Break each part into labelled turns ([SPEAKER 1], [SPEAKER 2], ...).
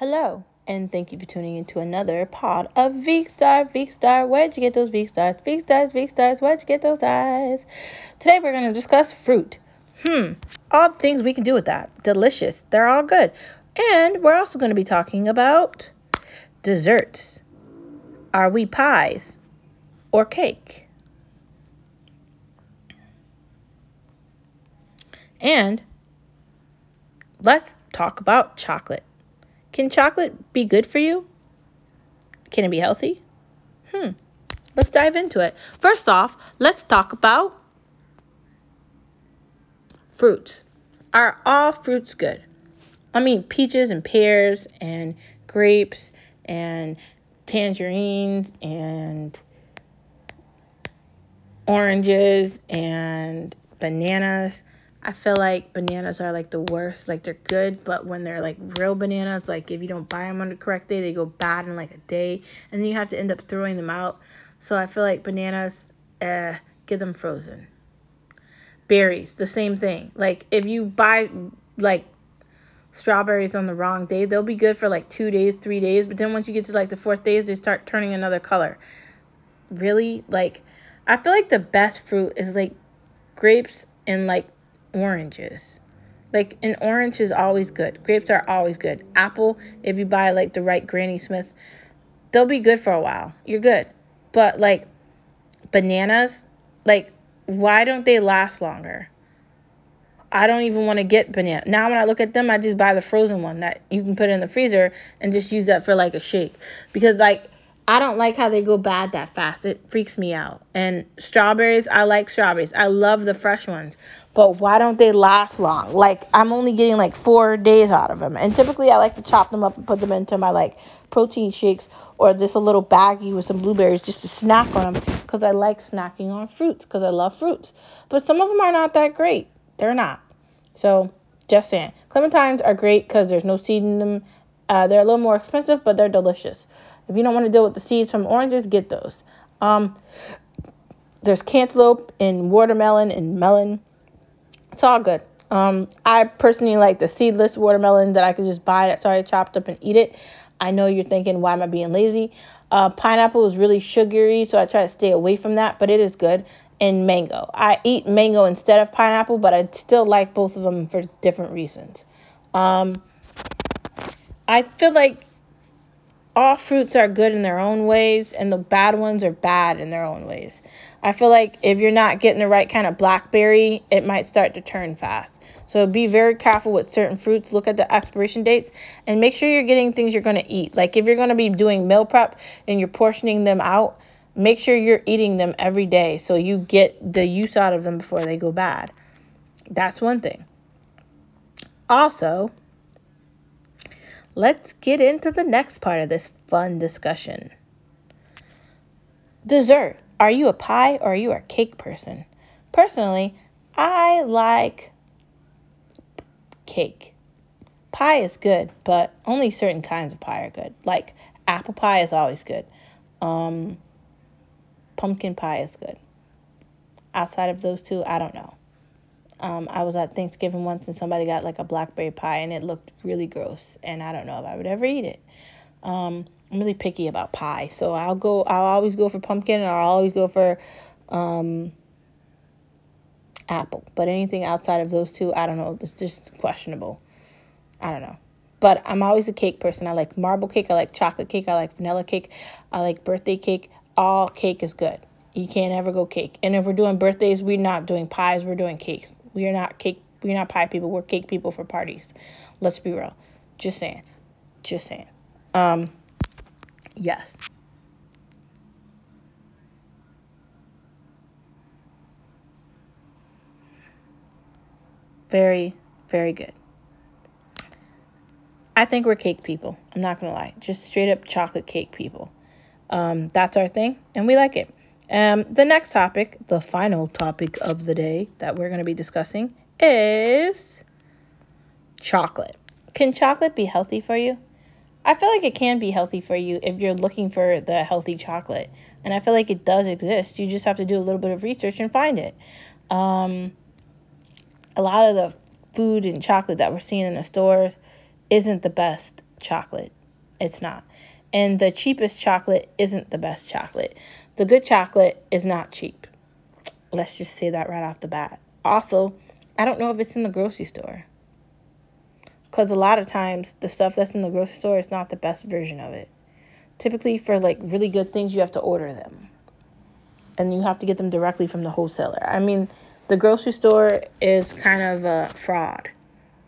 [SPEAKER 1] Hello, and thank you for tuning into another pod of Veekstar. Veekstar, where'd you get those Veekstars? Veekstars, Veekstars, where'd you get those eyes? Today we're going to discuss fruit. Hmm, all the things we can do with that. Delicious. They're all good. And we're also going to be talking about desserts. Are we pies or cake? And let's talk about chocolate. Can chocolate be good for you? Can it be healthy? Hmm. Let's dive into it. First off, let's talk about fruits. Are all fruits good? I mean, peaches and pears and grapes and tangerines and oranges and bananas I feel like bananas are like the worst. Like they're good, but when they're like real bananas, like if you don't buy them on the correct day, they go bad in like a day, and then you have to end up throwing them out. So I feel like bananas, uh, get them frozen. Berries, the same thing. Like if you buy like strawberries on the wrong day, they'll be good for like two days, three days, but then once you get to like the fourth days, they start turning another color. Really, like I feel like the best fruit is like grapes and like oranges. Like an orange is always good. Grapes are always good. Apple, if you buy like the right Granny Smith, they'll be good for a while. You're good. But like bananas, like why don't they last longer? I don't even want to get banana. Now when I look at them, I just buy the frozen one that you can put in the freezer and just use that for like a shake. Because like I don't like how they go bad that fast. It freaks me out. And strawberries, I like strawberries. I love the fresh ones. But why don't they last long? Like I'm only getting like 4 days out of them. And typically I like to chop them up and put them into my like protein shakes or just a little baggie with some blueberries just to snack on them cuz I like snacking on fruits cuz I love fruits. But some of them are not that great. They're not. So, just saying. Clementines are great cuz there's no seed in them. Uh, they're a little more expensive, but they're delicious. If you don't want to deal with the seeds from oranges, get those. Um, there's cantaloupe and watermelon and melon. It's all good. Um, I personally like the seedless watermelon that I could just buy that's already chopped up and eat it. I know you're thinking, why am I being lazy? Uh, pineapple is really sugary, so I try to stay away from that, but it is good. And mango. I eat mango instead of pineapple, but I still like both of them for different reasons. Um, I feel like all fruits are good in their own ways and the bad ones are bad in their own ways. I feel like if you're not getting the right kind of blackberry, it might start to turn fast. So be very careful with certain fruits. Look at the expiration dates and make sure you're getting things you're going to eat. Like if you're going to be doing meal prep and you're portioning them out, make sure you're eating them every day so you get the use out of them before they go bad. That's one thing. Also, let's get into the next part of this fun discussion. Dessert. Are you a pie or are you a cake person? Personally, I like cake. Pie is good, but only certain kinds of pie are good. Like apple pie is always good. Um, pumpkin pie is good. Outside of those two, I don't know. Um, I was at Thanksgiving once and somebody got like a blackberry pie and it looked really gross and I don't know if I would ever eat it. Um, I'm really picky about pie, so I'll go. I'll always go for pumpkin and I'll always go for um, apple. But anything outside of those two, I don't know. It's just questionable. I don't know. But I'm always a cake person. I like marble cake. I like chocolate cake. I like vanilla cake. I like birthday cake. All cake is good. You can't ever go cake. And if we're doing birthdays, we're not doing pies. We're doing cakes. We are not cake. We're not pie people. We're cake people for parties. Let's be real. Just saying. Just saying. Um. Yes. Very, very good. I think we're cake people. I'm not gonna lie. Just straight up chocolate cake people. Um, that's our thing, and we like it. Um, the next topic, the final topic of the day that we're going to be discussing is chocolate. Can chocolate be healthy for you? I feel like it can be healthy for you if you're looking for the healthy chocolate. And I feel like it does exist. You just have to do a little bit of research and find it. Um, a lot of the food and chocolate that we're seeing in the stores isn't the best chocolate. It's not. And the cheapest chocolate isn't the best chocolate. The good chocolate is not cheap. Let's just say that right off the bat. Also, I don't know if it's in the grocery store. Because a lot of times, the stuff that's in the grocery store is not the best version of it. Typically, for like really good things, you have to order them. And you have to get them directly from the wholesaler. I mean, the grocery store is kind of a fraud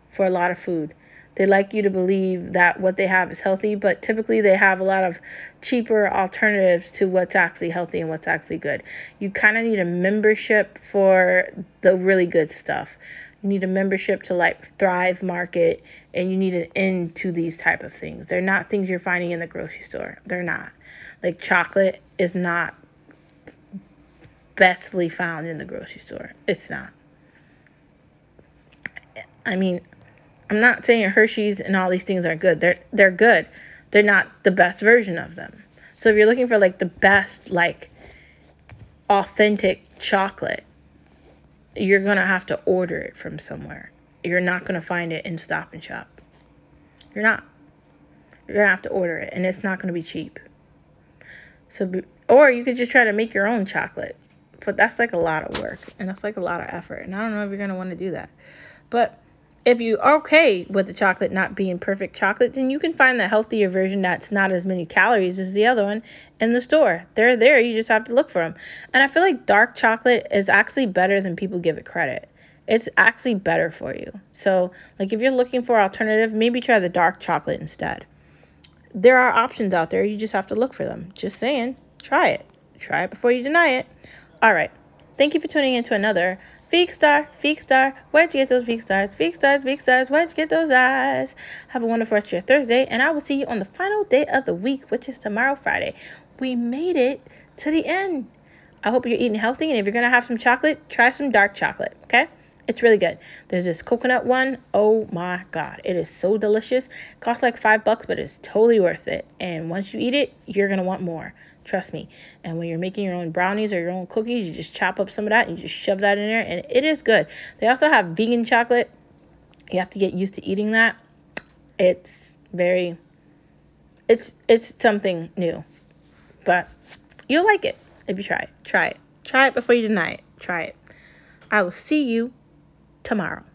[SPEAKER 1] for a lot of food. They like you to believe that what they have is healthy, but typically they have a lot of cheaper alternatives to what's actually healthy and what's actually good. You kind of need a membership for the really good stuff. You need a membership to like Thrive Market and you need an end to these type of things. They're not things you're finding in the grocery store. They're not. Like chocolate is not bestly found in the grocery store. It's not. I mean, I'm not saying Hershey's and all these things are good. They're they're good. They're not the best version of them. So if you're looking for like the best like authentic chocolate, you're going to have to order it from somewhere. You're not going to find it in Stop and Shop. You're not. You're going to have to order it and it's not going to be cheap. So or you could just try to make your own chocolate. But that's like a lot of work and that's like a lot of effort. And I don't know if you're going to want to do that. But if you are okay with the chocolate not being perfect chocolate, then you can find the healthier version that's not as many calories as the other one in the store. They're there, you just have to look for them. And I feel like dark chocolate is actually better than people give it credit. It's actually better for you. So, like if you're looking for alternative, maybe try the dark chocolate instead. There are options out there, you just have to look for them. Just saying, try it. Try it before you deny it. All right. Thank you for tuning in to another Feek Star, Feek Star, where'd you get those Feek Stars? Feek Stars, Feek Stars, where'd you get those eyes? Have a wonderful rest of your Thursday, and I will see you on the final day of the week, which is tomorrow, Friday. We made it to the end. I hope you're eating healthy, and if you're gonna have some chocolate, try some dark chocolate, okay? It's really good. There's this coconut one. Oh my god, it is so delicious. It Costs like five bucks, but it's totally worth it. And once you eat it, you're gonna want more. Trust me. And when you're making your own brownies or your own cookies, you just chop up some of that and you just shove that in there, and it is good. They also have vegan chocolate. You have to get used to eating that. It's very, it's it's something new, but you'll like it if you try it. Try it. Try it before you deny it. Try it. I will see you tomorrow.